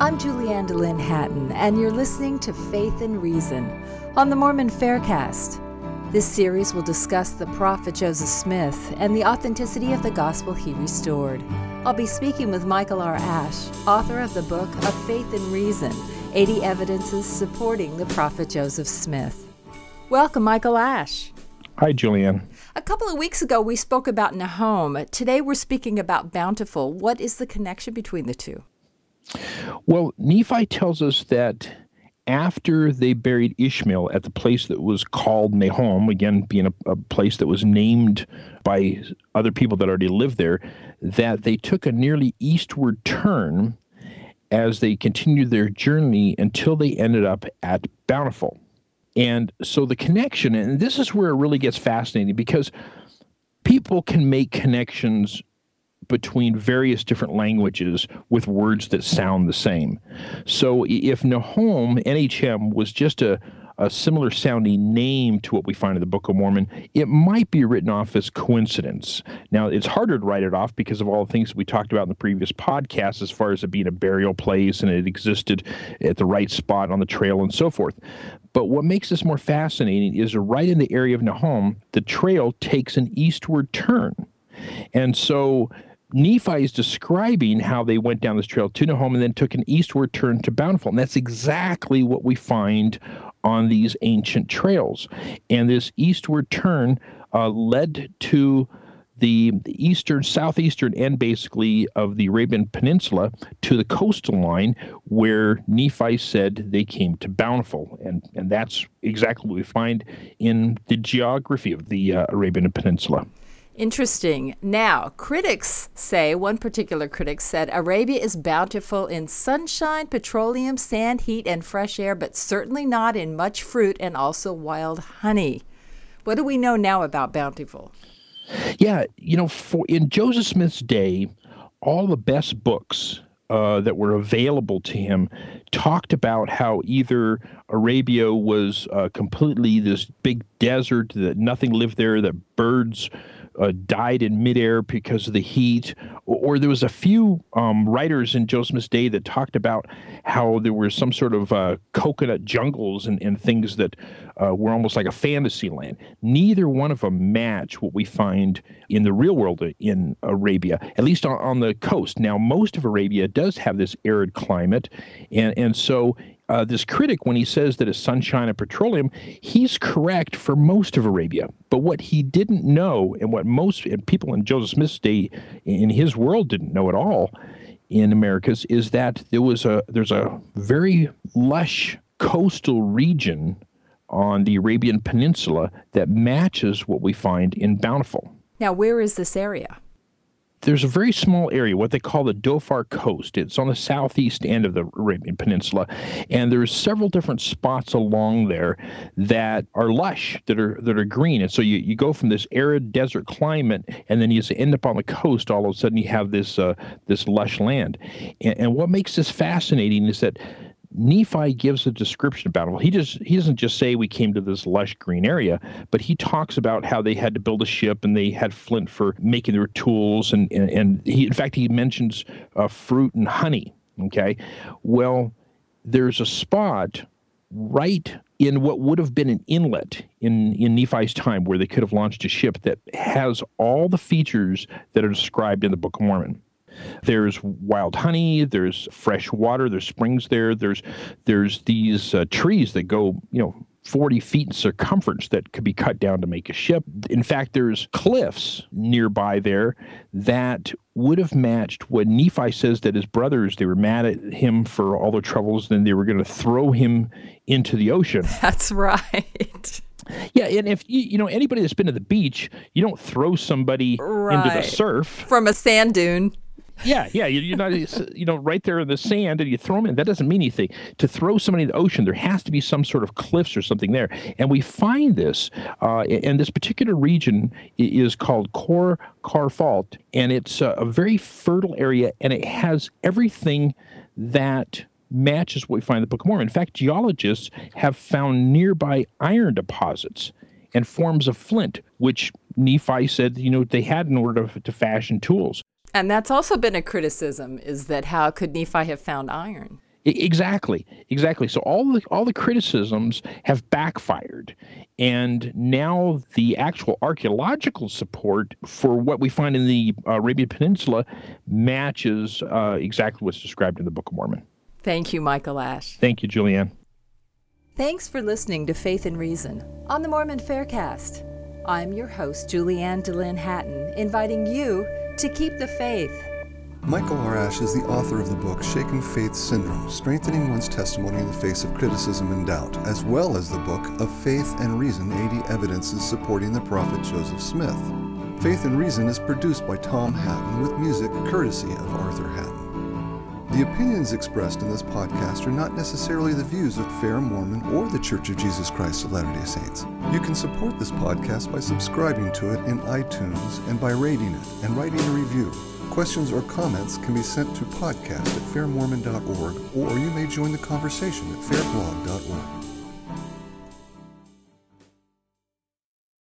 I'm Julianne Dehlin Hatton, and you're listening to Faith and Reason on the Mormon Faircast. This series will discuss the prophet Joseph Smith and the authenticity of the gospel he restored. I'll be speaking with Michael R. Ash, author of the book of Faith and Reason 80 Evidences Supporting the Prophet Joseph Smith. Welcome, Michael Ash. Hi, Julianne. A couple of weeks ago, we spoke about Nahom. Today, we're speaking about Bountiful. What is the connection between the two? Well, Nephi tells us that after they buried Ishmael at the place that was called Nahom, again being a, a, place that was named by other people that already lived there, that they took a nearly eastward turn as they continued their journey until they ended up at Bountiful. And so the connection, and this is where it really gets fascinating because people can make connections between various different languages with words that sound the same. So if Nahom, NHM, was just a, a similar sounding name to what we find in the Book of Mormon, it might be written off as coincidence. Now, it's harder to write it off because of all the things we talked about in the previous podcast, as far as it being a burial place and it existed at the right spot on the trail and so forth. But what makes this more fascinating is right in the area of Nahom, the trail takes an eastward turn. And so Nephi is describing how they went down this trail to Nahom and then took an eastward turn to Bountiful. And that's exactly what we find on these ancient trails. And this eastward turn uh, led to the, eastern, southeastern end basically of the Arabian Peninsula to the coastal line where Nephi said they came to Bountiful. And, and that's exactly what we find in the geography of the uh, Arabian Peninsula. Interesting. Now, critics say, one particular critic said, Arabia is bountiful in sunshine, petroleum, sand, heat, and fresh air, but certainly not in much fruit and also wild honey. What do we know now about bountiful? Yeah, you know, for in Joseph Smith's day, all the best books uh, that were available to him talked about how either Arabia was uh, completely this big desert that nothing lived there, that birds uh, died in midair because of the heat, or, or there was a few um, writers in Joe Smith's day that talked about how there were some sort of uh, coconut jungles and, and things that uh, were almost like a fantasy land. Neither one of them match what we find in the real world in Arabia, at least on, on the coast. Now, most of Arabia does have this arid climate, and, and so uh, this critic, when he says that it's sunshine and petroleum, he's correct for most of Arabia. But what he didn't know, and what most people in Joseph Smith's day in his world didn't know at all in Americas, is that there was a there's a very lush coastal region on the Arabian Peninsula that matches what we find in Bountiful. Now, where is this area? There's a very small area, what they call the Dhofar Coast. It's on the southeast end of the Arabian Peninsula, and there's several different spots along there that are lush, that are that are green. And so you, you go from this arid desert climate, and then you end up on the coast. All of a sudden, you have this uh, this lush land. And, and what makes this fascinating is that Nephi gives a description about it. Well, he just he doesn't just say we came to this lush green area, but he talks about how they had to build a ship and they had flint for making their tools, and and, and he in fact he mentions uh, fruit and honey. Okay, well, there's a spot right in what would have been an inlet in, in Nephi's time where they could have launched a ship that has all the features that are described in the Book of Mormon. There's wild honey. There's fresh water. There's springs there. There's there's these uh, trees that go you know 40 feet in circumference that could be cut down to make a ship. In fact, there's cliffs nearby there that would have matched what Nephi says that his brothers, they were mad at him for all their troubles, and they were going to throw him into the ocean. That's right. Yeah, and if you, you know anybody that's been to the beach, you don't throw somebody right. into the surf from a sand dune. Yeah, yeah. You're not, you know, right there in the sand, and you throw them in. That doesn't mean anything. To throw somebody in the ocean, there has to be some sort of cliffs or something there. And we find this, uh, and this particular region is called Khor Kharfot, and it's a, a very fertile area, and it has everything that matches what we find in the Book of Mormon. In fact, geologists have found nearby iron deposits and forms of flint, which Nephi said, you know, they had in order to, to fashion tools. And that's also been a criticism is that how could Nephi have found iron? Exactly, exactly. So all the all the criticisms have backfired, and now the actual archaeological support for what we find in the Arabian Peninsula matches uh, exactly what's described in the Book of Mormon. Thank you, Michael Ash. Thank you, Julianne. Thanks for listening to Faith and Reason on the Mormon Faircast. I'm your host, Julianne Dehlin Hatton, inviting you to keep the faith Michael R. Ash is the author of the book Shaken Faith Syndrome Strengthening One's Testimony in the Face of Criticism and Doubt, as well as the book Of Faith and Reason 80 Evidences Supporting the Prophet Joseph Smith. Faith and Reason is produced by Tom Hatton with music courtesy of Arthur Hatton. The opinions expressed in this podcast are not necessarily the views of Fair Mormon or the Church of Jesus Christ of Latter day Saints. You can support this podcast by subscribing to it in iTunes and by rating it and writing a review. Questions or comments can be sent to podcast at fairmormon.org or you may join the conversation at fairblog.org.